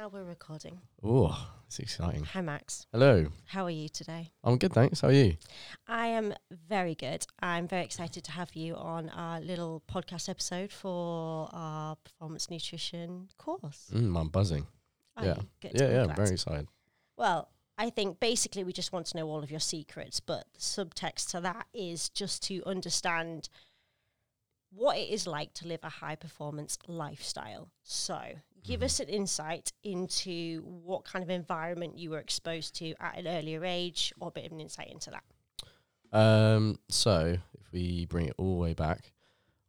Now we're recording. Oh, it's exciting. Hi, Max. Hello. How are you today? I'm good, thanks. How are you? I am very good. I'm very excited to have you on our little podcast episode for our performance nutrition course. Mm, I'm buzzing. Are yeah. you? Good. Yeah, I'm yeah, glad. very excited. Well, I think basically we just want to know all of your secrets, but the subtext to that is just to understand what it is like to live a high performance lifestyle. So, give us an insight into what kind of environment you were exposed to at an earlier age, or a bit of an insight into that. Um, so if we bring it all the way back,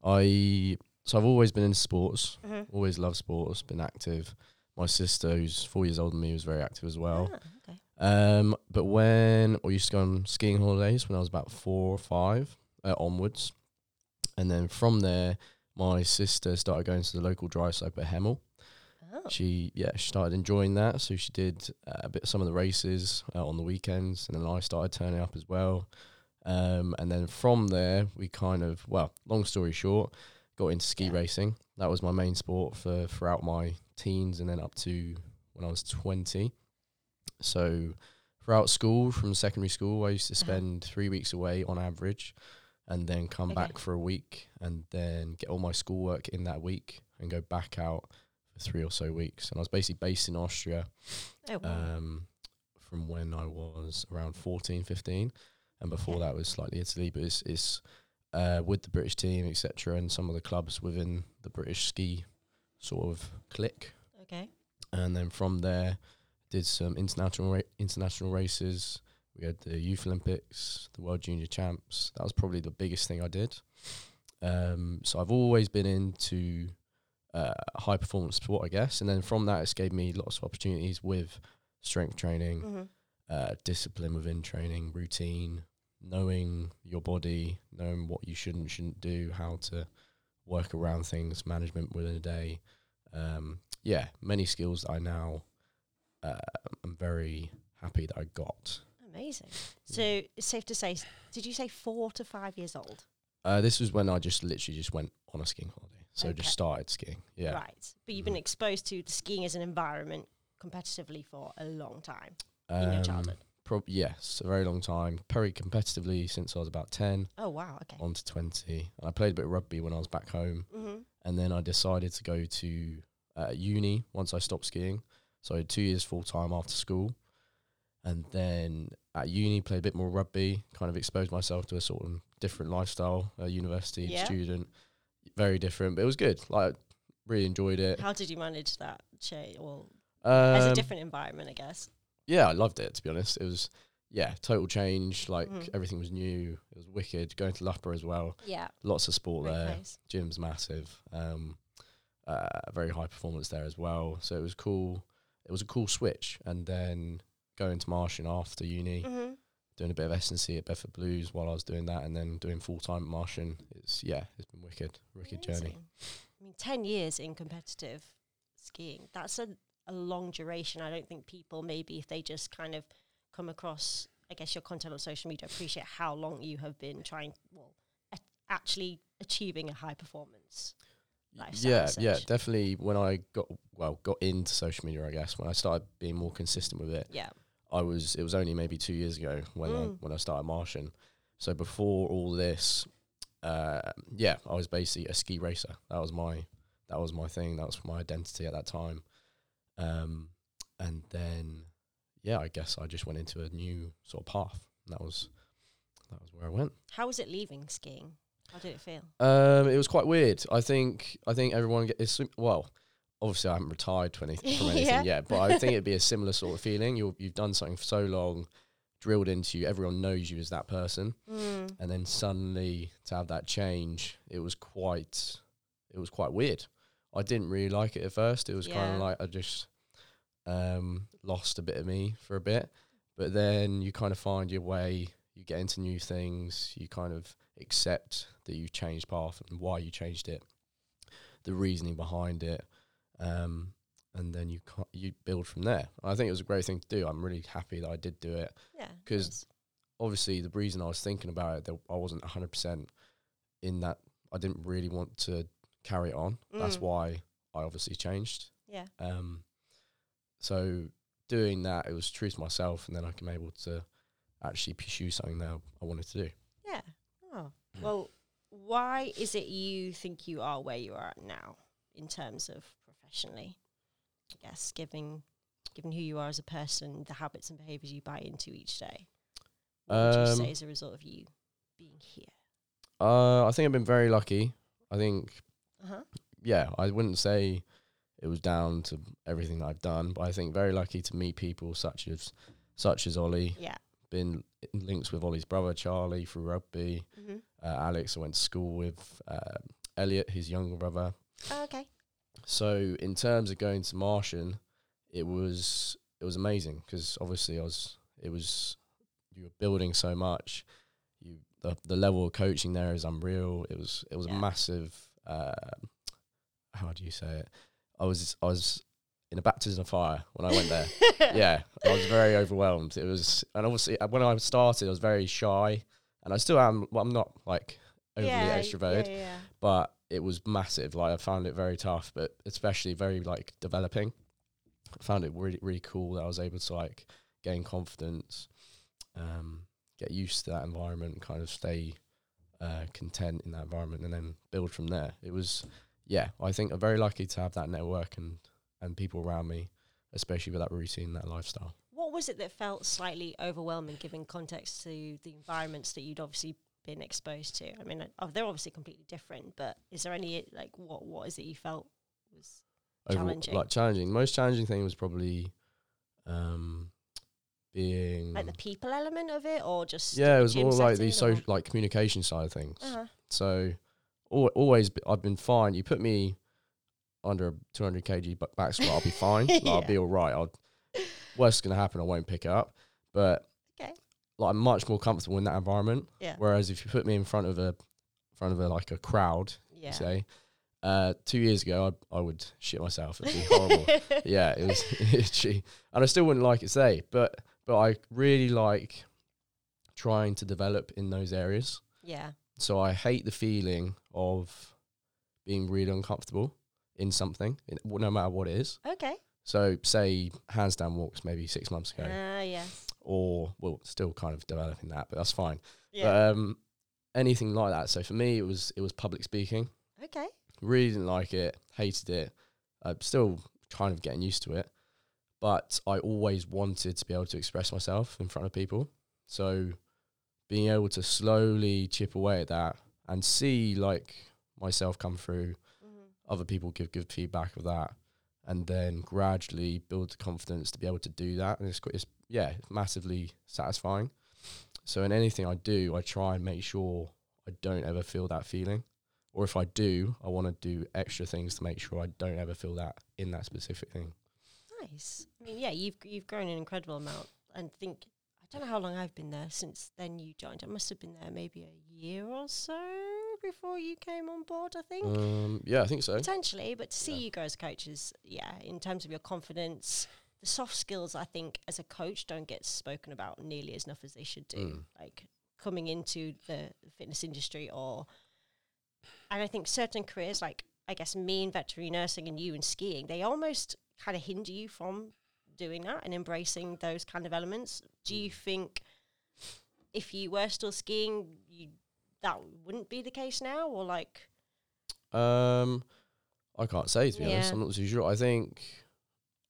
I so I've always been in sports, Mm-hmm. always loved sports, been active. My sister, who's four years older than me, was very active as well. Ah, okay. Um, but when I used to go on skiing holidays when I was about four or five uh, onwards, and then from there, my sister started going to the local dry slope at Hemel. Oh. She yeah she started enjoying that, so she did uh, a bit some of the races uh, on the weekends, and then I started turning up as well. Um, and then from there, we kind of well, long story short, got into ski Yeah. racing. That was my main sport for throughout my teens, and then up to when I was twenty. So throughout school, from secondary school, I used to Uh-huh. spend three weeks away on average, and then come Okay. back for a week, and then get all my schoolwork in that week, and go back out for three or so weeks. And I was basically based in Austria Oh, wow. um, from when I was around 14, 15. And before Okay. that was slightly Italy, but it's, it's uh, with the British team, etc., and some of the clubs within the British ski sort of clique. okay. And then from there, did some international ra- international races. We had the Youth Olympics, the World Junior Champs. That was probably the biggest thing I did. Um, so I've always been into uh, high performance sport, I guess. And then from that, it's gave me lots of opportunities with strength training, hmm uh, discipline within training, routine, knowing your body, knowing what you should and shouldn't do, how to work around things, management within a day. Um, yeah, many skills that I now uh, am very happy that I got. Amazing. So it's safe to say, did you say four to five years old? Uh, this was when I just literally just went on a skiing holiday. So Okay. just started skiing. Yeah. Right. But you've been exposed to skiing as an environment competitively for a long time in your Um, childhood. Prob- yes, a very long time. Very competitively since I was about 10 Oh, wow. Okay. on to 20. And I played a bit of rugby when I was back home. hmm and then I decided to go to uh, uni once I stopped skiing. So I had two years full time after school, and then at uni played a bit more rugby. Kind of exposed myself to a sort of different lifestyle. A university Yeah. student, very different, but it was good. Like really enjoyed it. How did you manage that change? Well, as a Um, different environment, I guess. yeah, I loved it. To be honest, it was yeah total change. Like Mhm. everything was new. It was wicked. Going to Loughborough as well. Yeah. Lots of sport Great there. place. gym's massive. Um, uh, very high performance there as well. So it was cool. It was a cool switch. And then going to Martian after uni, hmm doing a bit of S and C at Bedford Blues while I was doing that, and then doing full time at Martian. It's yeah, it's been wicked, wicked journey. I mean, 10 years in competitive skiing, that's a, a long duration. I don't think people, maybe if they just kind of come across, I guess, your content on social media, appreciate how long you have been trying, well, a- actually achieving a high performance. lifestyle Yeah, yeah, definitely. When I got well, got into social media, I guess when I started being more consistent with it, Yeah. I was it was only maybe two years ago when I, Mm. when I started Martian. So before all this, uh, yeah, I was basically a ski racer. That was my that was my thing. That was my identity at that time. Um, and then yeah, I guess I just went into a new sort of path. And that was that was where I went. How was it leaving skiing? How did it feel? Um, it was quite weird. I think I think everyone gets well. Obviously, I haven't retired from anything Yeah. yet, but I think it'd be a similar sort of feeling. You you've done something for so long, drilled into you. Everyone knows you as that person, Mm. and then suddenly to have that change, it was quite it was quite weird. I didn't really like it at first. It was kind of like I just um, lost a bit of me for a bit, but then you kind of find your way. You get into new things. You kind of accept that you've changed path and why you changed it, the reasoning behind it, um, and then you ca- you build from there. I think it was a great thing to do. I'm really happy that I did do it. Yeah. 'Cause nice. Obviously, the reason I was thinking about it, that I wasn't 100 percent in that. I didn't really want to carry it on. That's Mm. why I obviously changed. Yeah. Um, so doing that, it was true to myself, and then I came able to actually pursue something that I wanted to do. Yeah. Oh. Well, why is it you think you are where you are at now in terms of professionally? I guess given given who you are as a person, the habits and behaviors you buy into each day. What would you Um, say as a result of you being here? Uh, I think I've been very lucky. I think Uh huh. yeah, I wouldn't say it was down to everything that I've done, but I think very lucky to meet people such as such as Ollie. Yeah. Been in links with Ollie's brother Charlie through rugby. Mm-hmm. Uh, Alex, I went to school with. Uh, Elliot, his younger brother. Oh, okay. So in terms of going to Martian, it was it was amazing because obviously I was it was you were building so much. You the the level of coaching there is unreal. It was it was Yeah. a massive. Uh, how do you say it? I was I was in a baptism of fire when I went there. yeah, I was very overwhelmed. It was, and obviously uh, when I started, I was very shy, and I still am. Well, I'm not like overly yeah, extroverted, Yeah, yeah. but it was massive. Like I found it very tough, but especially very like developing. I found it really really cool that I was able to like gain confidence, um, get used to that environment, kind of stay uh, content in that environment, and then build from there. It was, yeah, I think I'm very lucky to have that network and and people around me, especially with that routine, that lifestyle. What was it that felt slightly overwhelming, given context to the environments that you'd obviously been exposed to? I mean, uh, they're obviously completely different, but is there any like what what is it you felt was Overall- Challenging. like challenging. The most challenging thing was probably um, being like the people element of it, or just yeah, it was more like the so like communication side of things. Uh-huh. So al- always, b- I've been fine. You put me under a 200 kg back squat, I'll be fine. Like, I'll be all right. I'll worst gonna happen, I won't pick it up. But. Like I'm much more comfortable in that environment. Yeah. Whereas if you put me in front of a front of a like a crowd, Yeah. say, uh, two years ago, I, I would shit myself. It'd be horrible. yeah, it was itchy, and I still wouldn't like it today. But but I really like trying to develop in those areas. yeah. So I hate the feeling of being really uncomfortable in something, in, no matter what it is. Okay. So say handstand walks maybe six months ago, Ah, yeah. Or well, still kind of developing that, but that's fine. Yeah. But um, anything like that. So for me, it was it was public speaking. okay. Really didn't like it, hated it. I'm still kind of getting used to it, but I always wanted to be able to express myself in front of people. So being able to slowly chip away at that and see like myself come through, Mhm. other people give good feedback of that, and then gradually build the confidence to be able to do that. And it's, it's yeah, massively satisfying. So in anything I do, I try and make sure I don't ever feel that feeling. Or if I do, I want to do extra things to make sure I don't ever feel that in that specific thing. Nice. I mean, yeah, you've you've grown an incredible amount, and think I don't know how long I've been there since then you joined. I must have been there maybe a year or so before you came on board. I think Um, yeah, I think so. potentially, but to see Yeah. you grow as coaches, yeah, in terms of your confidence, the soft skills, I think as a coach don't get spoken about nearly as enough as they should do. Mm. Like coming into the fitness industry, or and I think certain careers, like I guess me in veterinary nursing and you in skiing, they almost kind of hinder you from doing that and embracing those kind of elements. Do you think if you were still skiing, you that wouldn't be the case now, or like? Um, I can't say to be honest. Yeah. I'm not too sure. I think,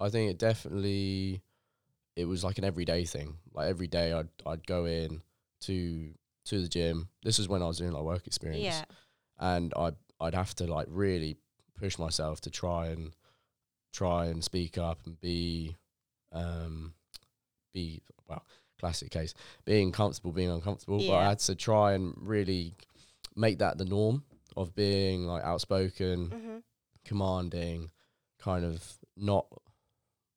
I think it definitely, it was like an everyday thing. Like every day, I'd I'd go in to to the gym. This is when I was doing like work experience, Yeah. and I I'd have to like really push myself to try and try and speak up and be, um, be well, classic case being comfortable, being uncomfortable. But I had to try and really make that the norm of being like outspoken Mm-hmm. commanding, kind of not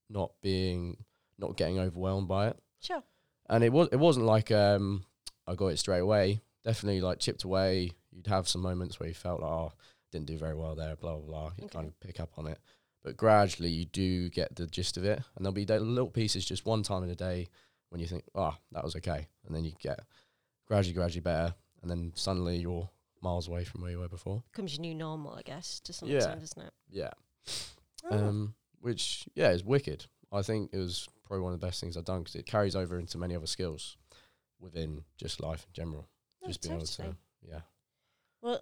not being not getting overwhelmed by it. Sure. And it was it wasn't like um I got it straight away. Definitely like chipped away. You'd have some moments where you felt like oh didn't do very well there, blah blah blah. You Okay. kind of pick up on it. But gradually you do get the gist of it. And there'll be little pieces just one time in a day when you think, Oh, that was okay. And then you get gradually, gradually better and then suddenly you're miles away from where you were before. becomes your new normal, I guess, to some Yeah. extent, doesn't it? Yeah. Oh, um, which yeah is wicked. I think it was probably one of the best things I've done because it carries over into many other skills within just life in general. No, just being able to, yeah. Well,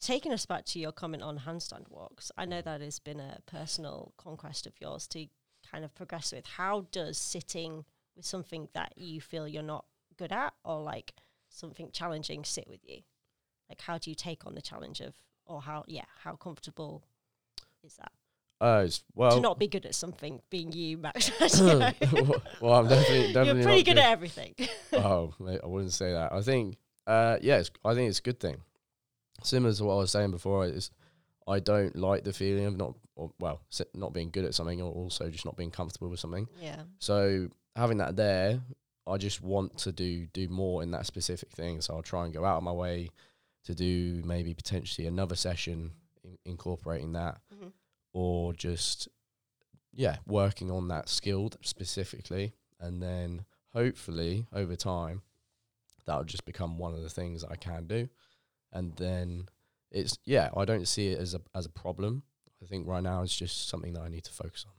taking us back to your comment on handstand walks, I know mm. that has been a personal conquest of yours to kind of progress with. How does sitting with something that you feel you're not good at or like something challenging sit with you? Like, how do you take on the challenge of, or how, yeah, how comfortable is that? Uh, well, to not be good at something, being you, Max. well, well, I'm definitely definitely You're pretty not good at everything. oh, mate, I wouldn't say that. I think, uh, yeah, I think it's a good thing. Similar to what I was saying before, is I don't like the feeling of not, or, well, not being good at something, or also just not being comfortable with something. yeah. So having that there, I just want to do do more in that specific thing. So I'll try and go out of my way to do maybe potentially another session in, incorporating that. Or just yeah, working on that skill specifically, and then hopefully over time, that'll just become one of the things that I can do, and then it's yeah, I don't see it as a as a problem. I think right now it's just something that I need to focus on.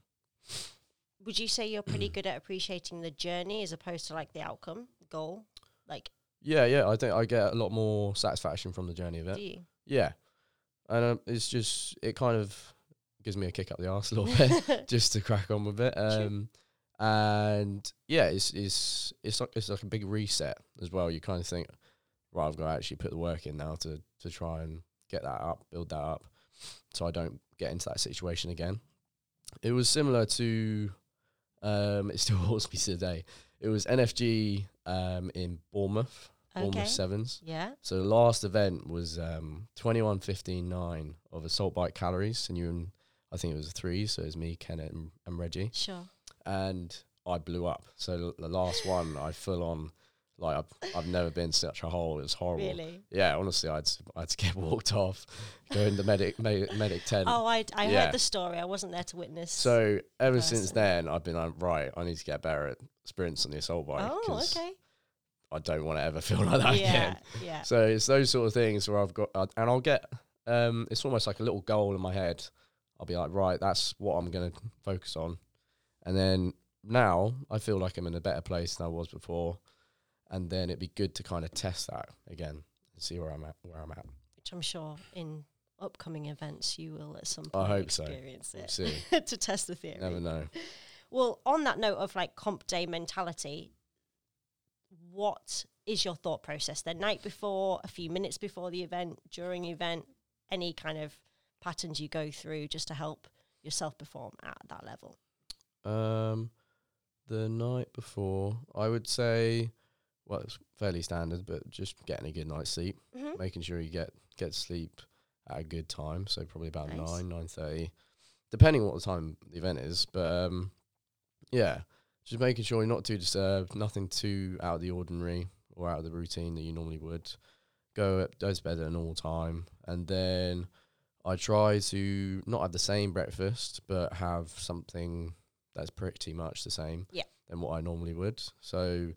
Would you say you're pretty good at appreciating the journey as opposed to like the outcome, goal? Like, Yeah, yeah, I think I get a lot more satisfaction from the journey of it. Yeah, and um, it's just it kind of gives me a kick up the arse a little bit just to crack on with it. Um, and yeah, it's it's it's like it's like a big reset as well. You kind of think, right, I've got to actually put the work in now to to try and get that up, build that up, so I don't get into that situation again. It was similar to, um, it still haunts me today. It was NFG um, in Bournemouth, Bournemouth Okay. Sevens. Yeah. So the last event was um, 21 15 9 of assault bike calories, and you and I think it was a three, so it was me, Kenneth, and, and Reggie, Sure. and I blew up. So the last one, I full on like I've, I've never been such a hole. It was horrible. Really? Yeah, honestly, I'd s- I'd to get walked off, go in the medic me- medic tent. Oh, I I yeah. heard the story. I wasn't there to witness. So ever since then, I've been like, right, I need to get better at sprints on the assault bike oh, okay. I don't want to ever feel like that yeah, again. yeah. So it's those sort of things where I've got, uh, and I'll get, um, it's almost like a little goal in my head. I'll be like, right, that's what I'm going to focus on. And then now I feel like I'm in a better place than I was before. And then it'd be good to kind of test that again and see where I'm at, where I'm at. Which I'm sure in upcoming events you will at some point I hope so. experience We'll it to test the theory. Never know. Well, on that note of like comp day mentality, what is your thought process the night before, a few minutes before the event, during the event, any kind of patterns you go through just to help yourself perform at that level? Um, the night before, I would say, well, it's fairly standard, but just getting a good night's sleep. Mm-hmm. making sure you get get sleep at a good time. So probably about Nice. nine nine thirty, depending on what the time the event is. But um, yeah, just making sure you're not too disturbed, nothing too out of the ordinary or out of the routine that you normally would. Go go to bed at a normal time, and then I try to not have the same breakfast, but have something that's pretty much the same Yeah. than what I normally would. So,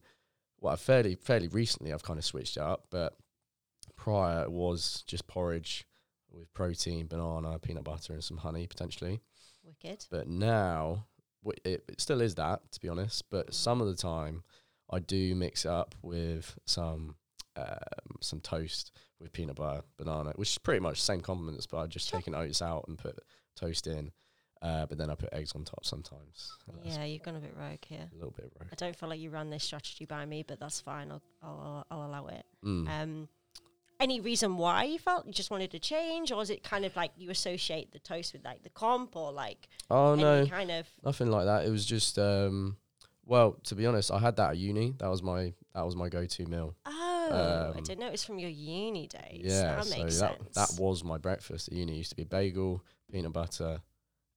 well, fairly fairly recently I've kind of switched it up, but prior it was just porridge with protein, banana, peanut butter, and some honey potentially. Wicked. But now w- it, it still is that, to be honest. But some of the time, I do mix it up with some um, some toast with peanut butter, banana, which is pretty much the same compliments, but I've just taken oats out and put toast in. Uh, but then I put eggs on top sometimes. Uh, Yeah, you've gone a bit rogue here. a little bit rogue. I don't feel like you ran this strategy by me, but that's fine. I'll I'll, I'll allow it. Mm. Um, any reason why you felt you just wanted to change, or is it kind of like you associate the toast with like the comp, or like oh any no, kind of nothing like that. It was just um, well, to be honest, I had that at uni. That was my that was my go-to meal. oh, I Um, didn't know it was from your uni days. Yeah, that so makes that sense. that was my breakfast at uni. It used to be bagel, peanut butter,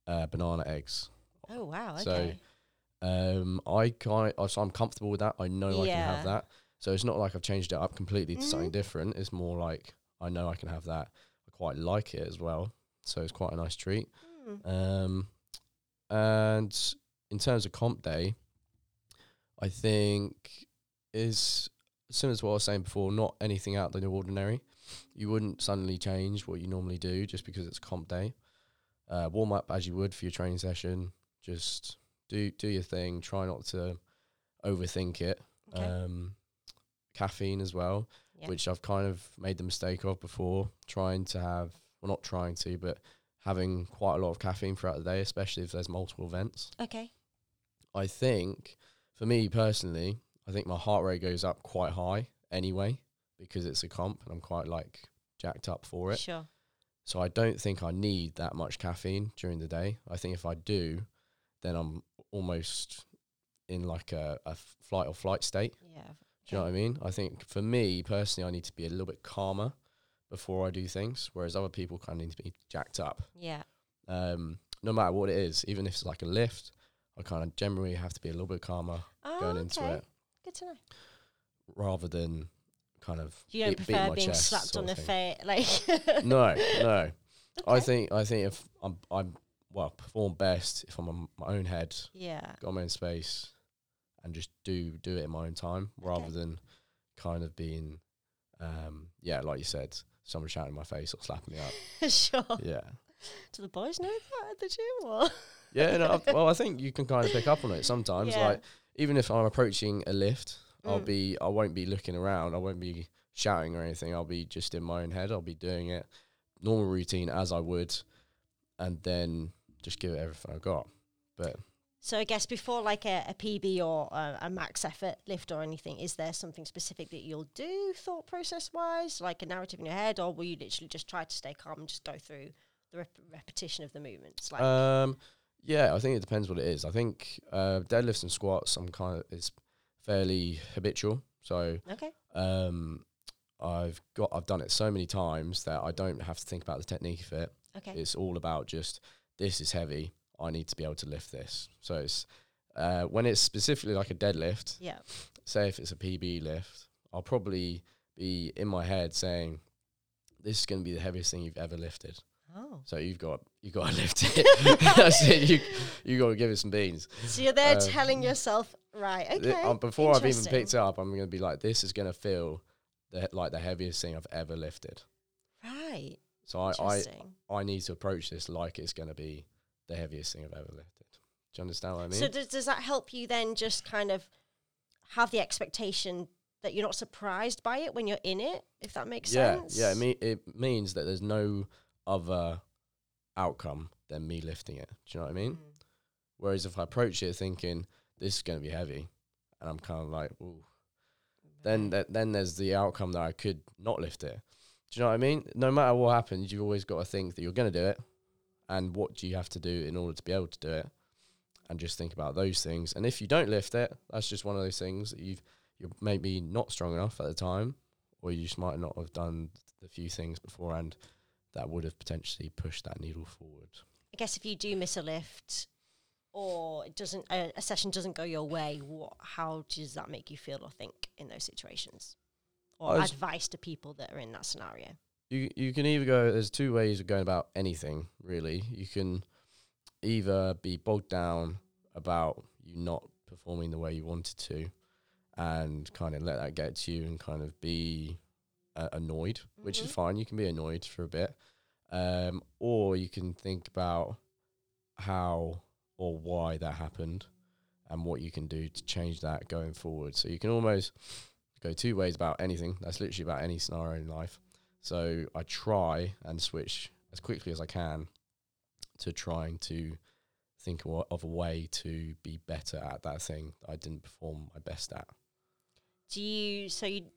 uh, banana, eggs. oh wow, so, okay. Um, I kind so I'm comfortable with that. I know I can have that. So it's not like I've changed it up completely to something Mhm. different. It's more like I know I can have that. I quite like it as well. So it's quite a nice treat. Hmm. Um, and in terms of comp day, I think is similar to what I was saying before. Not anything out of the ordinary. You wouldn't suddenly change what you normally do just because it's comp day. Uh, warm up as you would for your training session. Just do do your thing. Try not to overthink it. Okay. Um, caffeine as well, Yeah. which I've kind of made the mistake of before. Trying to have, well, not trying to, but having quite a lot of caffeine throughout the day, especially if there's multiple events. okay. I think for me personally, I think my heart rate goes up quite high anyway because it's a comp and I'm quite like jacked up for it. Sure. So I don't think I need that much caffeine during the day. I think if I do, then I'm almost in like a flight or flight state. Yeah. Do you know what I mean? I think for me personally, I need to be a little bit calmer before I do things, whereas other people kind of need to be jacked up. Yeah. Um, no matter what it is, even if it's like a lift, I kind of generally have to be a little bit calmer Oh, going into okay. it Good to know. rather than kind of You don't prefer my being chest slapped on the face, like. No, no. I think I think if I'm I'm well perform best if I'm on my own head, Yeah. got my own space, and just do do it in my own time rather Okay. than kind of being, um, yeah, like you said, someone shouting in my face or slapping me up. sure. Yeah, Do the boys know that at the gym or? yeah. No, I- well, I think you can kind of pick up on it sometimes. Yeah. Like even if I'm approaching a lift, I'll Mm. be I won't be looking around. I won't be shouting or anything. I'll be just in my own head. I'll be doing it normal routine as I would, and then just give it everything I got. But So I guess before like a, a PB or a, a max effort lift or anything, is there something specific that you'll do thought process wise, like a narrative in your head, or will you literally just try to stay calm and just go through the rep- repetition of the movements? Like, Um, yeah, I think it depends what it is. I think uh, deadlifts and squats, I'm kind of is fairly habitual. So okay, um, I've got I've done it so many times that I don't have to think about the technique of it. okay, It's all about just this is heavy. I need to be able to lift this. So it's uh, when it's specifically like a deadlift. yeah, Say if it's a PB lift, I'll probably be in my head saying, "This is going to be the heaviest thing you've ever lifted." Oh, So you've got you got to lift it. That's it. You you got to give it some beans. so you're there Um, telling yourself, right? Th- Okay, um, before I've even picked it up, I'm going to be like, this is going to feel the, like the heaviest thing I've ever lifted. right, So I, I. I need to approach this like it's going to be the heaviest thing I've ever lifted. Do you understand what I mean? So does does that help you then just kind of have the expectation that you're not surprised by it when you're in it? If that makes yeah, sense. yeah. It, mean, it means that there's no other outcome than me lifting it. Do you know what I mean? Mm. Whereas if I approach it thinking this is going to be heavy, and I'm kind of like, ooh, then th- then there's the outcome that I could not lift it. Do you know what I mean? No matter what happens, you've always got to think that you're going to do it, and what do you have to do in order to be able to do it, and just think about those things. And if you don't lift it, that's just one of those things that you've you're maybe not strong enough at the time, or you just might not have done the few things beforehand that would have potentially pushed that needle forward. I guess if you do miss a lift or it doesn't a, a session doesn't go your way, what how does that make you feel or think in those situations? Or was- advice to people that are in that scenario? you you can either go there's two ways of going about anything really you can either be bogged down about you not performing the way you wanted to and kind of let that get to you and kind of be uh, annoyed which is Mhm. fine. You can be annoyed for a bit. Um, or you can think about how or why that happened and what you can do to change that going forward. So you can almost go two ways about anything. That's literally about any scenario in life. So I try and switch as quickly as I can to trying to think of a- way to be better at that thing that I didn't perform my best at. Do you so you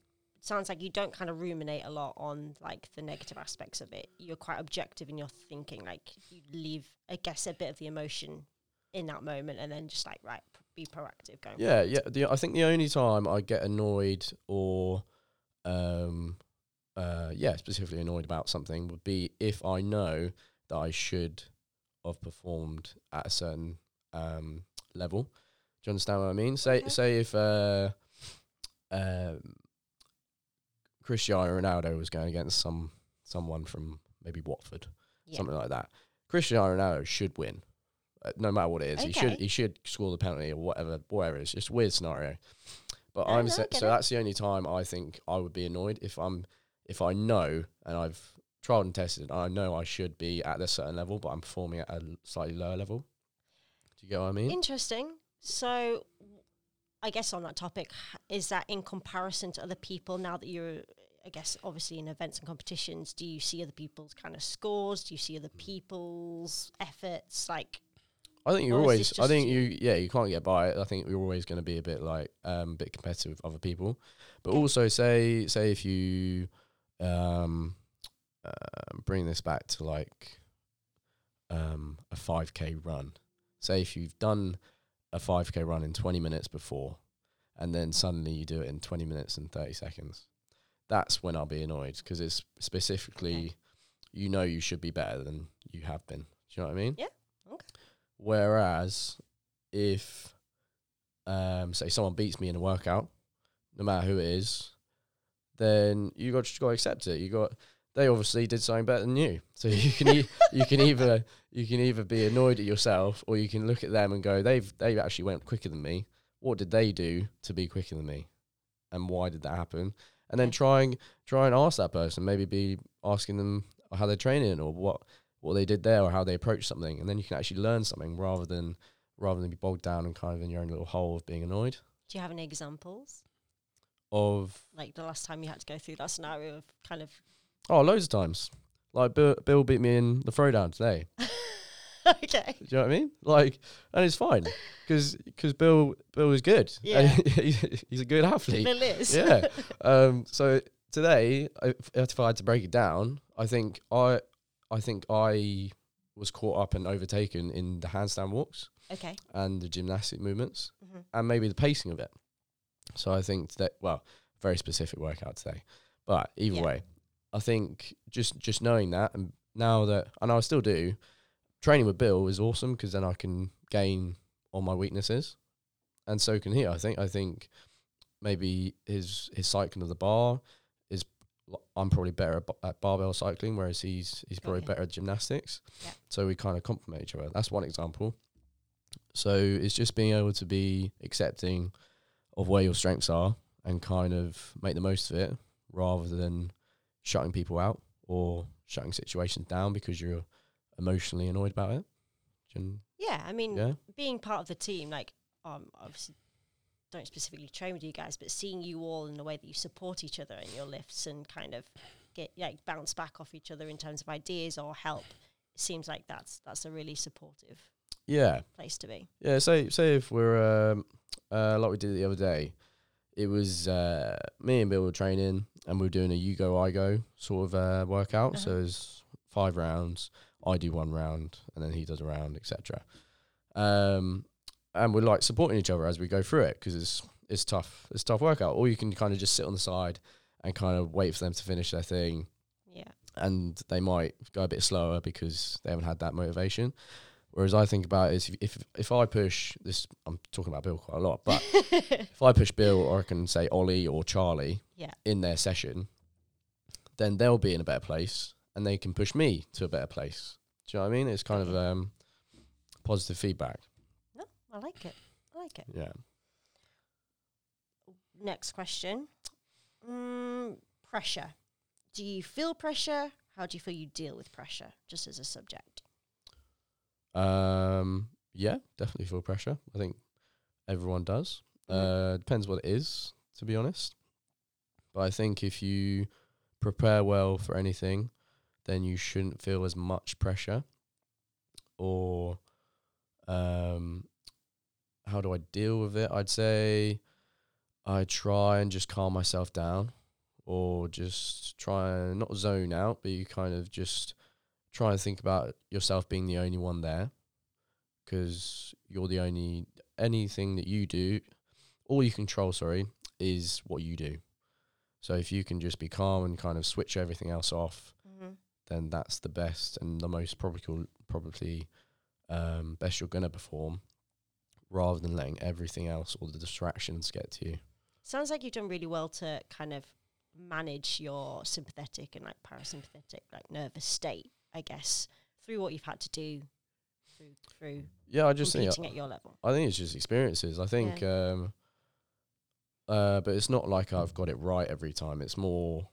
sounds like you don't kind of ruminate a lot on like the negative aspects of it. You're quite objective in your thinking, like you leave I guess a bit of the emotion in that moment and then just like right, be proactive going Yeah, yeah. The, I think the only time I get annoyed or, um, uh, yeah, specifically annoyed about something would be if I know that I should have performed at a certain um, level. Do you understand what I mean? Say, Okay. say if uh, um, Cristiano Ronaldo was going against some someone from maybe Watford, Yeah. something like that. Cristiano Ronaldo should win, uh, no matter what it is. He should he should score the penalty or whatever whatever. It's just a weird scenario. But No, I'm no, I so it. that's the only time I think I would be annoyed if I'm if I know and I've tried and tested. And I know I should be at this certain level, but I'm performing at a slightly lower level. Do you get what I mean? Interesting. So, I guess on that topic, is that in comparison to other people now that you're, I guess, obviously in events and competitions, do you see other people's kind of scores? Do you see other people's efforts? Like, I think you're always. I think you? Yeah, you can't get by it. I think you're always going to be a bit like um, a bit competitive with other people. But Okay. also, say say if you um, uh, bring this back to like um, a 5k run. Say if you've done a 5k run in 20 minutes before, and then suddenly you do it in 20 minutes and 30 seconds. That's when I'll be annoyed because it's specifically, Okay. you know, you should be better than you have been. Do you know what I mean? Yeah, okay. Whereas, if, um, say someone beats me in a workout, no matter who it is, then you got just got to accept it. You got they obviously did something better than you, so you can e- you can either you can either be annoyed at yourself or you can look at them and go they've they've actually went quicker than me. What did they do to be quicker than me, and why did that happen? And then Yeah. trying try and ask that person, maybe be asking them how they're training or what what they did there or how they approached something, and then you can actually learn something rather than rather than be bogged down and kind of in your own little hole of being annoyed. do you have any examples? Of Like the last time you had to go through that scenario of kind of, oh, loads of times. Like Bill, Bill beat me in the throwdown today. okay. Do you know what I mean? Like, and it's fine because Bill Bill is good. Yeah. He's, a good athlete. Bill is. yeah. Um. So today, if if I had to break it down, I think I I think I was caught up and overtaken in the handstand walks okay. and the gymnastic movements hmm and maybe the pacing of it. So I think that well, very specific workout today, but either Yeah. way, I think just just knowing that and now that and I still do training with Bill is awesome because then I can gain on my weaknesses, and so can he. I think I think maybe his his cycling of the bar is I'm probably better at, barbell cycling, whereas he's he's probably you. better at gymnastics. Yeah. So we kind of complement each other. That's one example. So it's just being able to be accepting of where your strengths are and kind of make the most of it rather than shutting people out or shutting situations down because you're emotionally annoyed about it. Yeah. I mean, yeah, being part of the team, like, um, obviously don't specifically train with you guys, but seeing you all in the way that you support each other in your lifts and kind of get like bounce back off each other in terms of ideas or help, it seems like that's that's a really supportive yeah, place to be. yeah. Say say if we're um, uh, like we did the other day, it was uh, me and Bill were training and we were doing a you go I go sort of uh, workout. So Uh-huh. it's five rounds. I do one round and then he does a round, etc. Um, and we're like supporting each other as we go through it because it's it's tough. It's tough workout. Or you can kind of just sit on the side and kind of wait for them to finish their thing, Yeah. and they might go a bit slower because they haven't had that motivation. Whereas I think about it is if if, if I push this, I'm talking about Bill quite a lot, but if I push Bill or I can say Ollie or Charlie Yeah. in their session, then they'll be in a better place and they can push me to a better place. Do you know what I mean? It's kind of um, positive feedback. no, I like it. I like it. Yeah. Next question. Mm, pressure. Do you feel pressure? How do you feel you deal with pressure, just as a subject? Um, yeah, definitely feel pressure. I think everyone does. Mhm. Uh, depends what it is, to be honest. But I think if you prepare well for anything, then you shouldn't feel as much pressure. Or, um, how do I deal with it? I'd say I try and just calm myself down, or just try and not zone out, but you kind of just try and think about yourself being the only one there because you're the only anything that you do all you control sorry is what you do so if you can just be calm and kind of switch everything else off. Then that's the best and the most probably probably um, best you're gonna perform rather than letting everything else or the distractions get to you Sounds like you've done really well to kind of manage your sympathetic and like parasympathetic, like nervous state, I guess, through what you've had to do through through yeah i just think at your level. I think it's just experiences. I think, um, uh, but it's not like I've got it right every time. It's more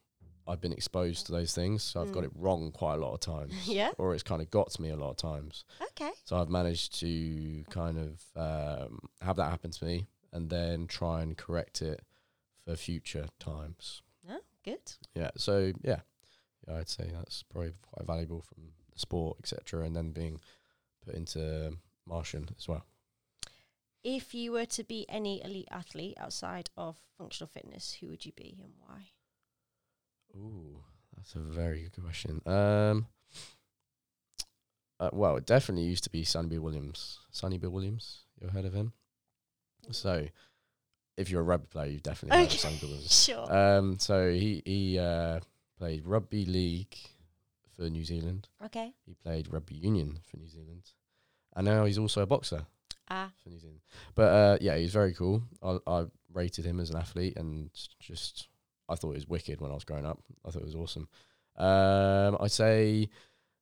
I've been exposed to those things, so I've got Mm. it wrong quite a lot of times, Yeah. or it's kind of got to me a lot of times. Okay. So I've managed to kind of um, have that happen to me, and then try and correct it for future times. No, good. Yeah. So yeah, yeah, I'd say that's probably quite valuable from the sport, etc., and then being put into Martian as well. If you were to be any elite athlete outside of functional fitness, who would you be and why? Ooh, that's a very good question. Um, uh, well, it definitely used to be Sonny Bill Williams. Sonny Bill Williams, you ever heard of him? So, if you're a rugby player, you've definitely heard of. Sonny Bill Williams. Sure. Um, so he he uh, played rugby league for New Zealand. okay. He played rugby union for New Zealand, and now he's also a boxer Ah, for New Zealand. But uh, yeah, he's very cool. I, I rated him as an athlete, and just I thought it was wicked when I was growing up. I thought it was awesome. Um, I'd say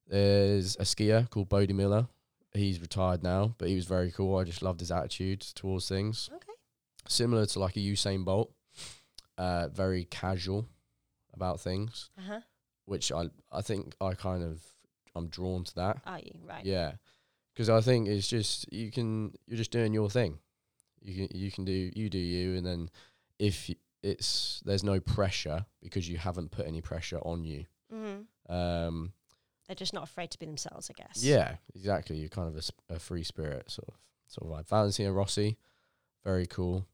there's a skier called Bode Miller. He's retired now, but he was very cool. I just loved his attitude towards things. okay. Similar to like a Usain Bolt, uh, very casual about things, Uh huh. which I I think I kind of I'm drawn to that. Are you right? Yeah, because I think it's just you can you're just doing your thing. You can you can do you do you, and then if it's there's no pressure because you haven't put any pressure on you. Mm-hmm. Um, They're just not afraid to be themselves, I guess. yeah, exactly. You're kind of a, sp- a free spirit sort of sort of like Valentino Rossi, very cool.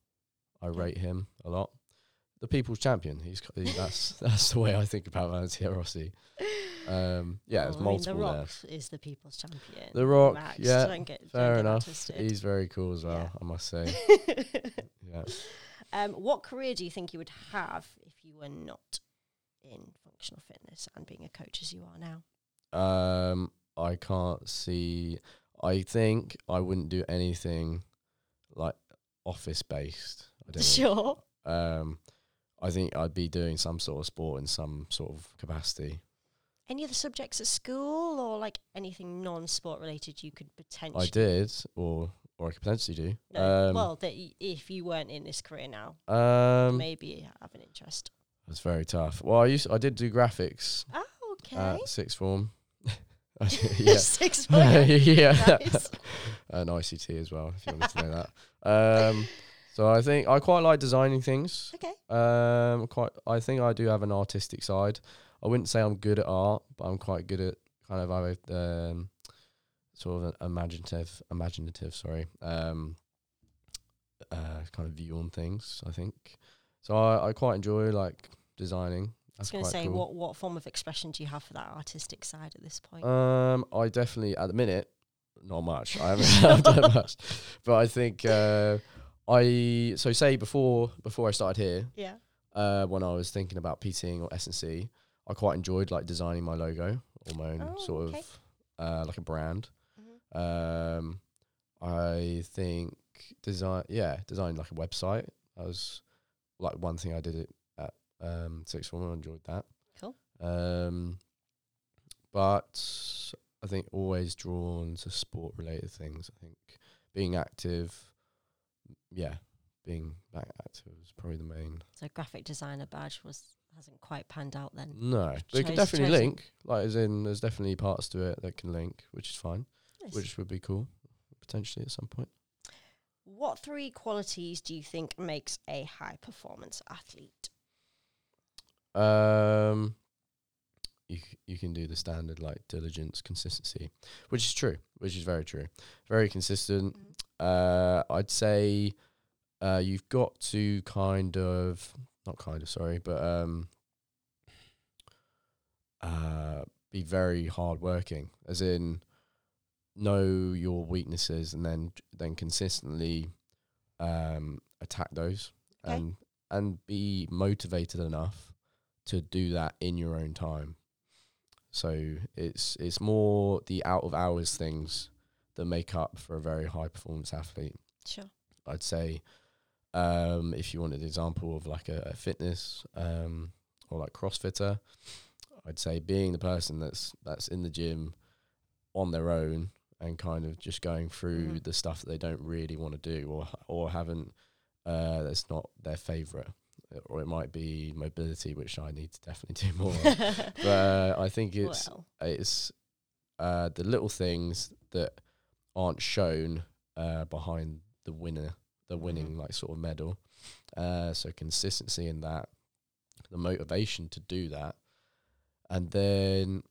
I Yeah. rate him a lot. The people's champion. He's he, that's that's the way I think about Valentino Rossi. Um, yeah, there's Oh, I mean, multiple the. Rock is the people's champion. The Rock, Max, yeah, don't get, don't Fair enough. He's very cool as well. Yeah. I must say. Yeah. Um, what career do you think you would have if you were not in functional fitness and being a coach as you are now? Um, I can't see. I think I wouldn't do anything like office based. I don't. think. Sure. Um, I think I'd be doing some sort of sport in some sort of capacity. Any other subjects at school or like anything non-sport related you could potentially? I did, or or I could potentially do. No, um, well, that y- if you weren't in this career now, um, maybe have an interest. That's very tough. Well, I used I did do graphics Oh, okay. at sixth form. Yeah. Six yeah. Nice. and ICT as well, if you wanted to know that. Um, so I think I quite like designing things. Okay. Um, quite. I think I do have an artistic side. I wouldn't say I'm good at art, but I'm quite good at kind of either, um, sort of imaginative, imaginative. Sorry. Um, uh, kind of view on things. I think. So I, I quite enjoy like designing. I was going to say, cool. what what form of expression do you have for that artistic side at this point? Um, I definitely at the minute not much. I haven't, done much, but I think uh, I so say before before I started here, yeah. uh, when I was thinking about PTing or SNC, I quite enjoyed like designing my logo or my own Oh, sort okay. of uh, like a brand. Um, I think design yeah design like a website. That was like one thing I did it at um, sixth form. I enjoyed that. Cool. Um, but I think always drawn to sport related things. I think being active, yeah, being back active was probably the main. So graphic designer badge was hasn't quite panned out then. No, they could definitely link. Like as in, there's definitely parts to it that can link, which is fine, Nice. which would be cool potentially at some point. what three qualities do you think makes a high performance athlete? Um, you you can do the standard like diligence, consistency, which is true, which is very true, very consistent. Uh, I'd say, uh, you've got to kind of not kind of sorry, but um, uh, be very hardworking, as in know your weaknesses and then then consistently um attack those Okay. and and be motivated enough to do that in your own time. So it's it's more the out of hours things that make up for a very high performance athlete. Sure. I'd say um, if you wanted an example of like a, a fitness um, or like CrossFitter, I'd say being the person that's that's in the gym on their own and kind of just going through Mhm. the stuff that they don't really want to do or or haven't uh, that's not their favorite. or it might be mobility, which I need to definitely do more. but uh, I think it's well, it's uh, the little things that aren't shown uh, behind the winner, the winning like sort of medal. Uh, so consistency in that, the motivation to do that, and then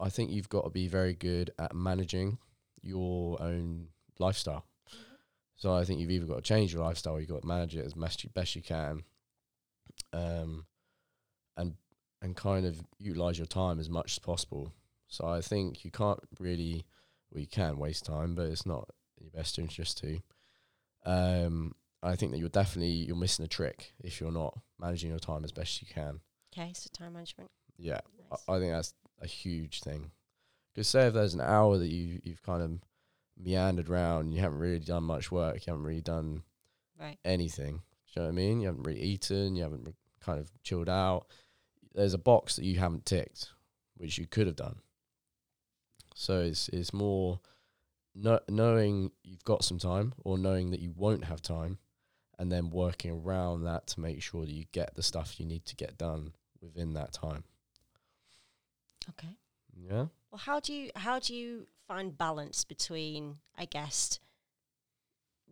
I think you've got to be very good at managing your own lifestyle. So I think you've either got to change your lifestyle, or you've got to manage it as best you, best you can, um, and and kind of utilize your time as much as possible. So I think you can't really, well, you can waste time, but it's not in your best interest to. Um, I think that you're definitely you're missing a trick if you're not managing your time as best you can. okay, so time management. Yeah, Nice. I, I think that's a huge thing. Because say if there's an hour that you you've kind of meandered around, you haven't really done much work, you haven't really done right. anything. Do you know what I mean? You haven't really eaten, you haven't re- kind of chilled out. There's a box that you haven't ticked, which you could have done. So it's it's more kno- knowing you've got some time or knowing that you won't have time, and then working around that to make sure that you get the stuff you need to get done within that time. Okay. Yeah. Well, how do you how do you find balance between, I guess,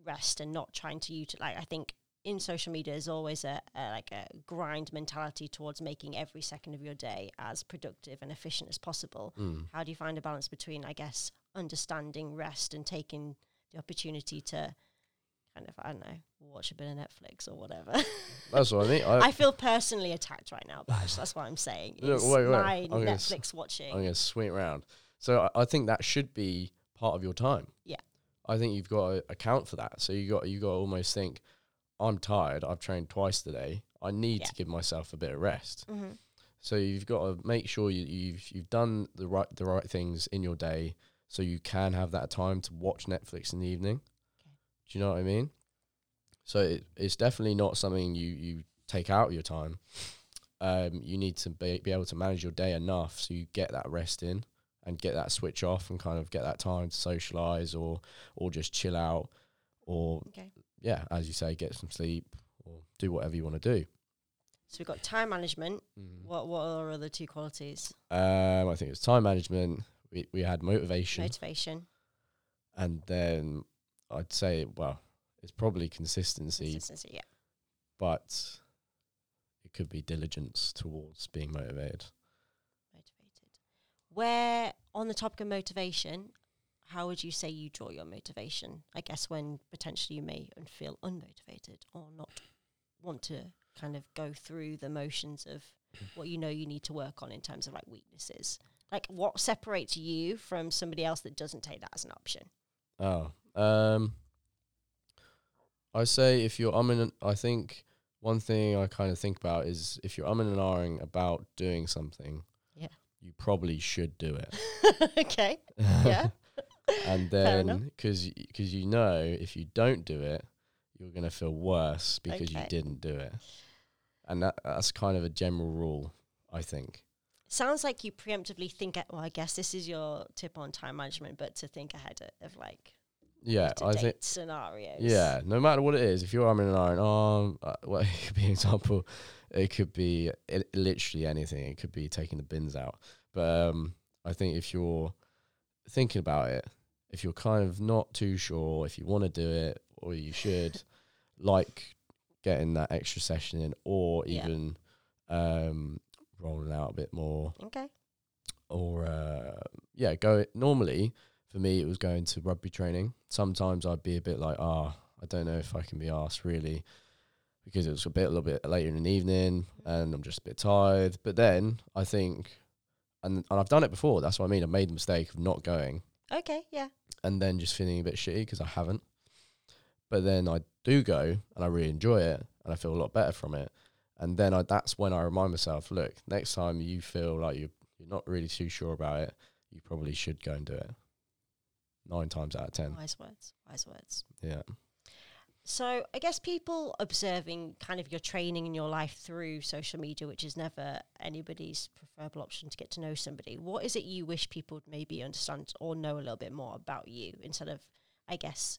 rest and not trying to utilize? Like, I think in social media is always a, a like a grind mentality towards making every second of your day as productive and efficient as possible. Mm. How do you find a balance between, I guess, understanding rest and taking the opportunity to kind of, I don't know, watch a bit of Netflix or whatever? That's what I mean. I, I feel personally attacked right now, Bash. That's what I'm saying. Look, wait, wait. my I'm s- Netflix watching. I'm going to swing it around. So I, I think that should be part of your time. Yeah. I think you've got to account for that. So you got you got to almost think, I'm tired. I've trained twice today. I need Yeah. to give myself a bit of rest. hmm So you've got to make sure you, you've you've done the right the right things in your day, so you can have that time to watch Netflix in the evening. Do you know what I mean? So it, it's definitely not something you you take out of your time. Um, you need to be, be able to manage your day enough so you get that rest in and get that switch off and kind of get that time to socialize or or just chill out or Okay. yeah, as you say, get some sleep or do whatever you want to do. So we've got time management. Mm. What what are other two qualities? Um, I think it's time management. We we had motivation, Motivation, and then I'd say, well, it's probably consistency, consistency. Yeah. but it could be diligence towards being motivated. Motivated. Where on the topic of motivation, how would you say you draw your motivation? I guess when potentially you may feel unmotivated or not want to kind of go through the motions of what you know you need to work on in terms of like weaknesses. Like what separates you from somebody else that doesn't take that as an option? Oh, um, I say if you're umming, and- I think one thing I kind of think about is if you're umming and ahhing about doing something, Yeah. you probably should do it. okay. Yeah. and Fair enough. then because because you know if you don't do it, you're gonna feel worse because Okay. you didn't do it, and that that's kind of a general rule, I think. Sounds like you preemptively think. a- Well, I guess this is your tip on time management, but to think ahead of, of like Yeah, I think. scenarios. Yeah, no matter what it is, if you're arming an iron, arm, uh, well, it could be an example. It could be i literally anything. It could be taking the bins out. But um, I think if you're thinking about it, if you're kind of not too sure if you want to do it or you should, like getting that extra session in, or Yeah. even um, rolling out a bit more, Okay. or uh, yeah, go. Normally, for me, it was going to rugby training. Sometimes I'd be a bit like, ah, I don't know if I can be asked really, because it was a bit a little bit later in the evening, and I'm just a bit tired. But then I think, and and I've done it before. That's what I mean. I made the mistake of not going, Okay. Yeah. and then just feeling a bit shitty because I haven't. But then I do go, and I really enjoy it, and I feel a lot better from it. And then I, that's when I remind myself, look, next time you feel like you you're not really too sure about it, you probably should go and do it. Nine times out of ten, Wise words. Wise words. yeah. So I guess people observing kind of your training in your life through social media, which is never anybody's preferable option to get to know somebody. What is it you wish people would maybe understand or know a little bit more about you instead of, I guess,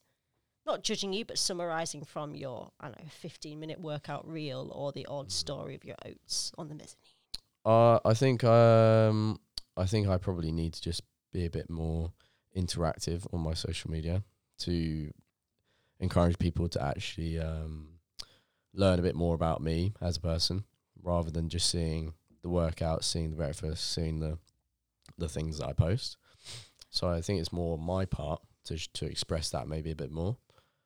not judging you, but summarizing from your I don't know fifteen minute workout reel or the odd story of your oats on the mezzanine. Uh, I think um, I think I probably need to just be a bit more interactive on my social media to encourage people to actually um, learn a bit more about me as a person, rather than just seeing the workout, seeing the breakfast, seeing the the things that I post. So I think it's more my part to sh- to express that maybe a bit more.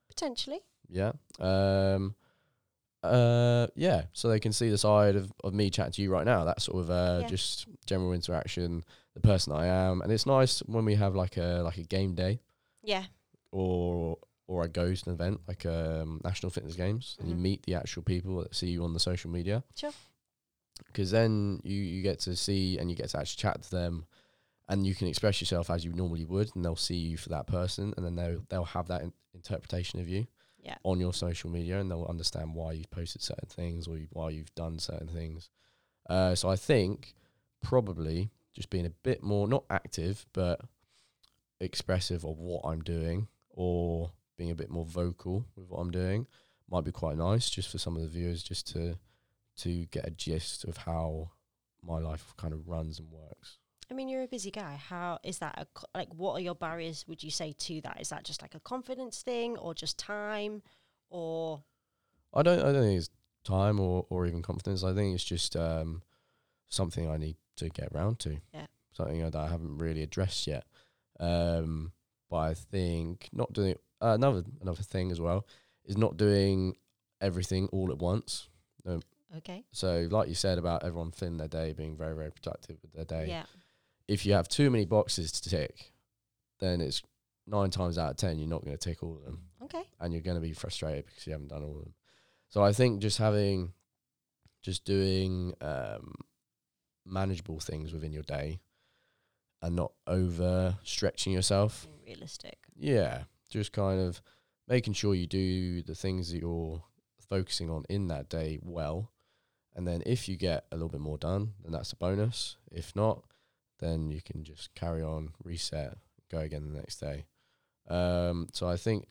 Potentially. Yeah. Um. Uh. Yeah. So they can see the side of, of me chatting to you right now. That sort of uh Yeah. just general interaction, the person I am, and it's nice when we have like a like a game day Yeah. or or I go to an event like um National Fitness Games and you Mhm. meet the actual people that see you on the social media. Sure. Because then you you get to see and you get to actually chat to them. And you can express yourself as you normally would, and they'll see you for that person, and then they'll they'll have that in- interpretation of you Yeah. on your social media and they'll understand why you've posted certain things or you, why you've done certain things. Uh, so I think probably just being a bit more, not active, but expressive of what I'm doing or being a bit more vocal with what I'm doing might be quite nice just for some of the viewers just to to get a gist of how my life kind of runs and works. I mean, you're a busy guy. How is that? A, co- like, what are your barriers? Would you say to that? Is that just like a confidence thing, or just time, or I don't. I don't think it's time or, or even confidence. I think it's just um, something I need to get around to. Yeah. Something that I haven't really addressed yet. Um, but I think not doing uh, another another thing as well is not doing everything all at once. okay? So, like you said about everyone filling their day, being very very productive with their day. Yeah. If you have too many boxes to tick, then it's nine times out of ten you're not going to tick all of them Okay. and you're going to be frustrated because you haven't done all of them. So I think just having, just doing um, manageable things within your day, and not over stretching yourself. Realistic. Yeah, just kind of making sure you do the things that you're focusing on in that day well, and then if you get a little bit more done, then that's a bonus. If not, then you can just carry on, reset, go again the next day. Um, so I think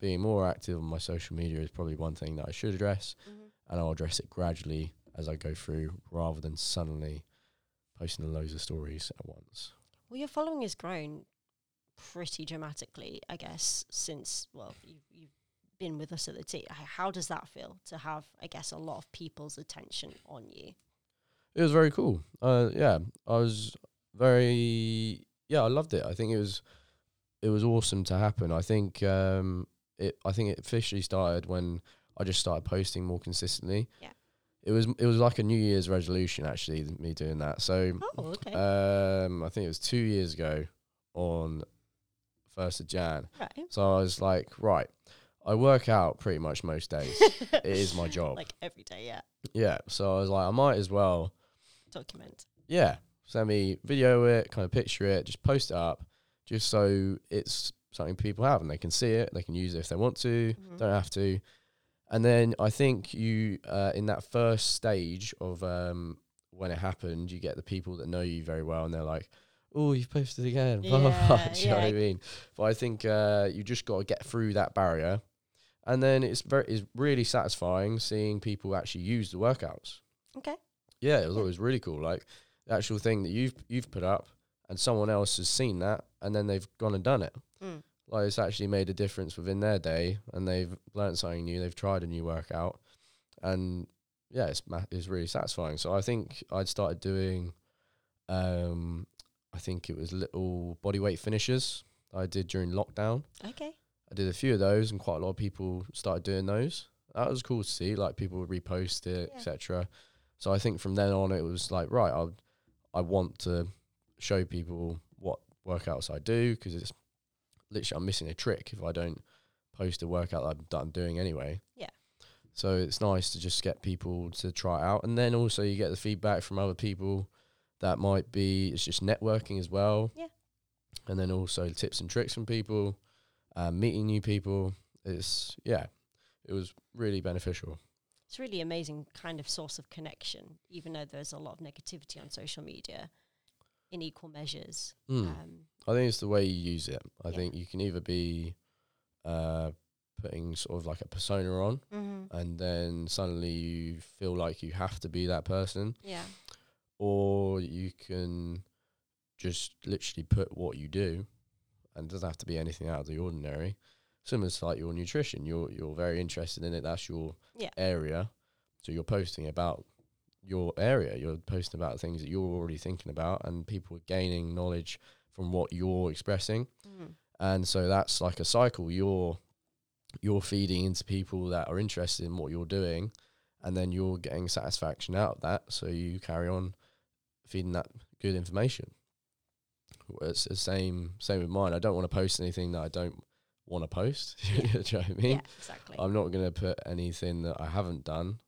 being more active on my social media is probably one thing that I should address, Mm-hmm. and I'll address it gradually as I go through, rather than suddenly posting loads of stories at once. Well, your following has grown pretty dramatically, I guess, since well, you've, you've been with us at the T. H- How does that feel to have, I guess, a lot of people's attention on you? It was very cool. Uh, yeah, I was very yeah, I loved it. I think it was it was awesome to happen. I think um, it I think it officially started when I just started posting more consistently. Yeah. It was it was like a New Year's resolution actually, me doing that. So Oh, okay. um, I think it was two years ago on first of Jan. right. So I was like, right, I work out pretty much most days. it is my job. Like every day, yeah. yeah. So I was like, I might as well Document. yeah, send me video it, kind of picture it, just post it up, just so it's something people have and they can see it, they can use it if they want to, Mhm. don't have to. And then I think you, uh, in that first stage of um, when it happened, you get the people that know you very well, and they're like, "Oh, you've posted again." Blah, blah, blah. Do you know what I mean? But I think uh, you just got to get through that barrier, and then it's very, it's really satisfying seeing people actually use the workouts. Okay. Yeah, it was Yeah. always really cool. Like the actual thing that you've you've put up, and someone else has seen that, and then they've gone and done it. Mm. Like it's actually made a difference within their day, and they've learned something new. They've tried a new workout, and yeah, it's ma- it's really satisfying. So I think I'd started doing, um, I think it was little body weight finishes I did during lockdown. Okay. I did a few of those, and quite a lot of people started doing those. That was cool to see. Like people would repost it, Yeah. etc. So I think from then on, it was like, right, I I want to show people what workouts I do because it's literally I'm missing a trick if I don't post a workout that I'm, that I'm doing anyway. Yeah. So it's nice to just get people to try it out, and then also you get the feedback from other people that might be it's just networking as well. Yeah. And then also tips and tricks from people, uh, meeting new people. It's yeah, it was really beneficial. It's really amazing kind of source of connection, even though there's a lot of negativity on social media in equal measures. Mm. Um, I think it's the way you use it. I Yeah. think you can either be uh, putting sort of like a persona on, Mm-hmm. and then suddenly you feel like you have to be that person, Yeah. or you can just literally put what you do, and it doesn't have to be anything out of the ordinary. Similar to like your nutrition, you're you're very interested in it. That's your Yeah. area, so you're posting about your area. You're posting about things that you're already thinking about, and people are gaining knowledge from what you're expressing. Mm. And so that's like a cycle. You're you're feeding into people that are interested in what you're doing, and then you're getting satisfaction out of that. So you carry on feeding that good information. It's the same same with mine. I don't want to post anything that I don't want to post. Yeah. You know what I mean? yeah, exactly. I'm not going to put anything that I haven't done,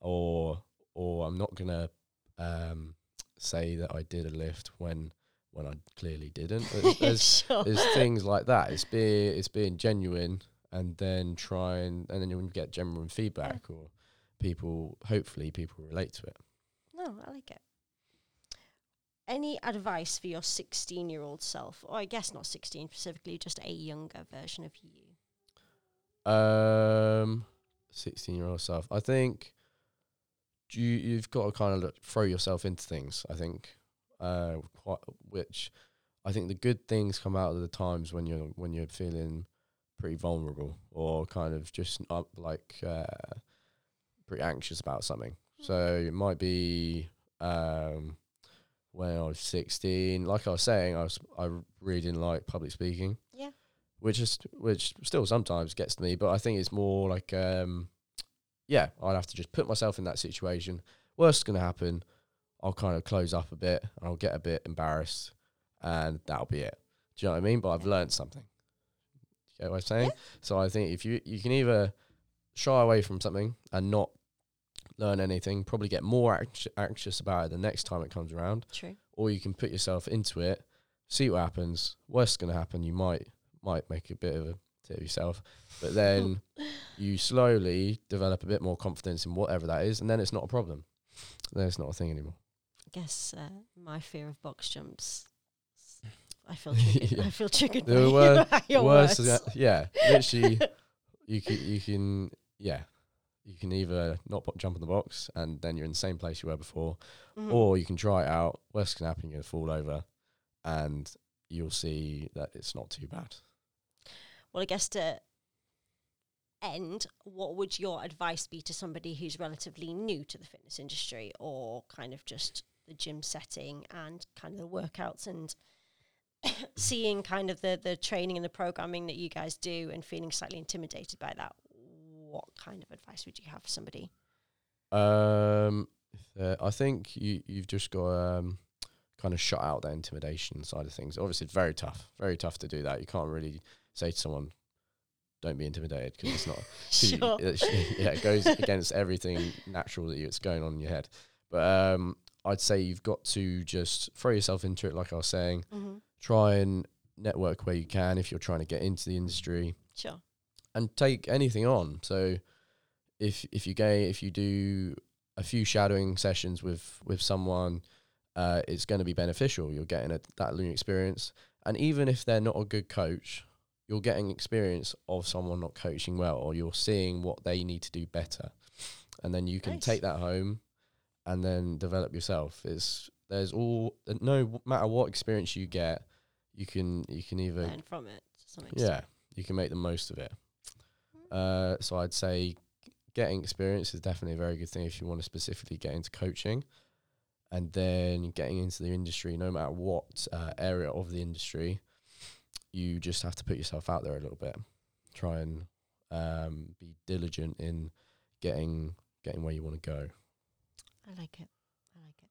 or or I'm not going to um, say that I did a lift when when I clearly didn't. There's, there's, sure. there's things like that. It's being it's being genuine, and then try and and then you'll get genuine feedback, or people hopefully people relate to it. No, I like it. Any advice for your 16 year old self? Or I guess not 16 specifically, just a younger version of you. Um, sixteen year old self. I think you you've got to kind of look, throw yourself into things. I think, uh, quite, which I think the good things come out of the times when you're when you're feeling pretty vulnerable or kind of just like uh, pretty anxious about something. So it might be um, when I was sixteen. Like I was saying, I was I really didn't like public speaking Yeah. which is which still sometimes gets to me, but I think it's more like um yeah, I'd have to just put myself in that situation. Worst gonna happen, I'll kind of close up a bit and I'll get a bit embarrassed and that'll be it. Do you know what I mean? But I've learned something. You get what I'm saying? Yeah. So I think if you you can either shy away from something and not learn anything, probably get more anx- anxious about it the next time it comes around, True. or you can put yourself into it, see what happens. Worst gonna happen, you might might make a bit of a tit of yourself, but then you slowly develop a bit more confidence in whatever that is, and then it's not a problem. Then it's not a thing anymore. I guess uh, my fear of box jumps. I feel triggered. Yeah. I feel triggered. The by wor- your Worst, words. yeah, literally, you can you can yeah, you can either not jump in the box and then you're in the same place you were before, Mhm. or you can try it out. Worst can happen, gonna fall over, and you'll see that it's not too bad. Well, I guess to end, what would your advice be to somebody who's relatively new to the fitness industry or kind of just the gym setting and kind of the workouts and seeing kind of the, the training and the programming that you guys do and feeling slightly intimidated by that? What kind of advice would you have for somebody? Um, uh, I think you you've just got um kind of shut out that intimidation side of things. Obviously, it's very tough, very tough to do that. You can't really say to someone, "Don't be intimidated," because it's not. you- Sure. it's- yeah, it goes against everything natural that you, it's going on in your head. But um, I'd say you've got to just throw yourself into it, like I was saying. hmm Try and network where you can if you're trying to get into the industry Sure. and take anything on. So if if you go if you do a few shadowing sessions with with someone, uh, it's going to be beneficial. You're getting a, that learning experience, and even if they're not a good coach, you're getting experience of someone not coaching well, or you're seeing what they need to do better, and then you can Nice. take that home and then develop yourself. It's there's all no matter what experience you get, you can you can either Learn from it yeah, you can make the most of it. Uh, so I'd say getting experience is definitely a very good thing if you want to specifically get into coaching, and then getting into the industry, no matter what uh, area of the industry, you just have to put yourself out there a little bit. Try and um, be diligent in getting getting where you want to go. I like it. I like it.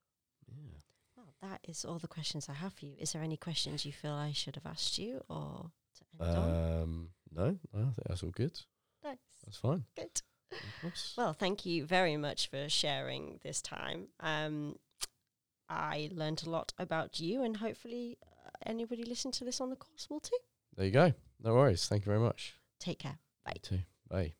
Yeah. Well, that is all the questions I have for you. Is there any questions you feel I should have asked you or to end on? Um, no, no, I think that's all good. Nice. That's fine. Good. Well, thank you very much for sharing this time. Um, I learned a lot about you, and hopefully, uh, anybody listening to this on the course will too. There you go. No worries. Thank you very much. Take care. Bye. You too. Bye.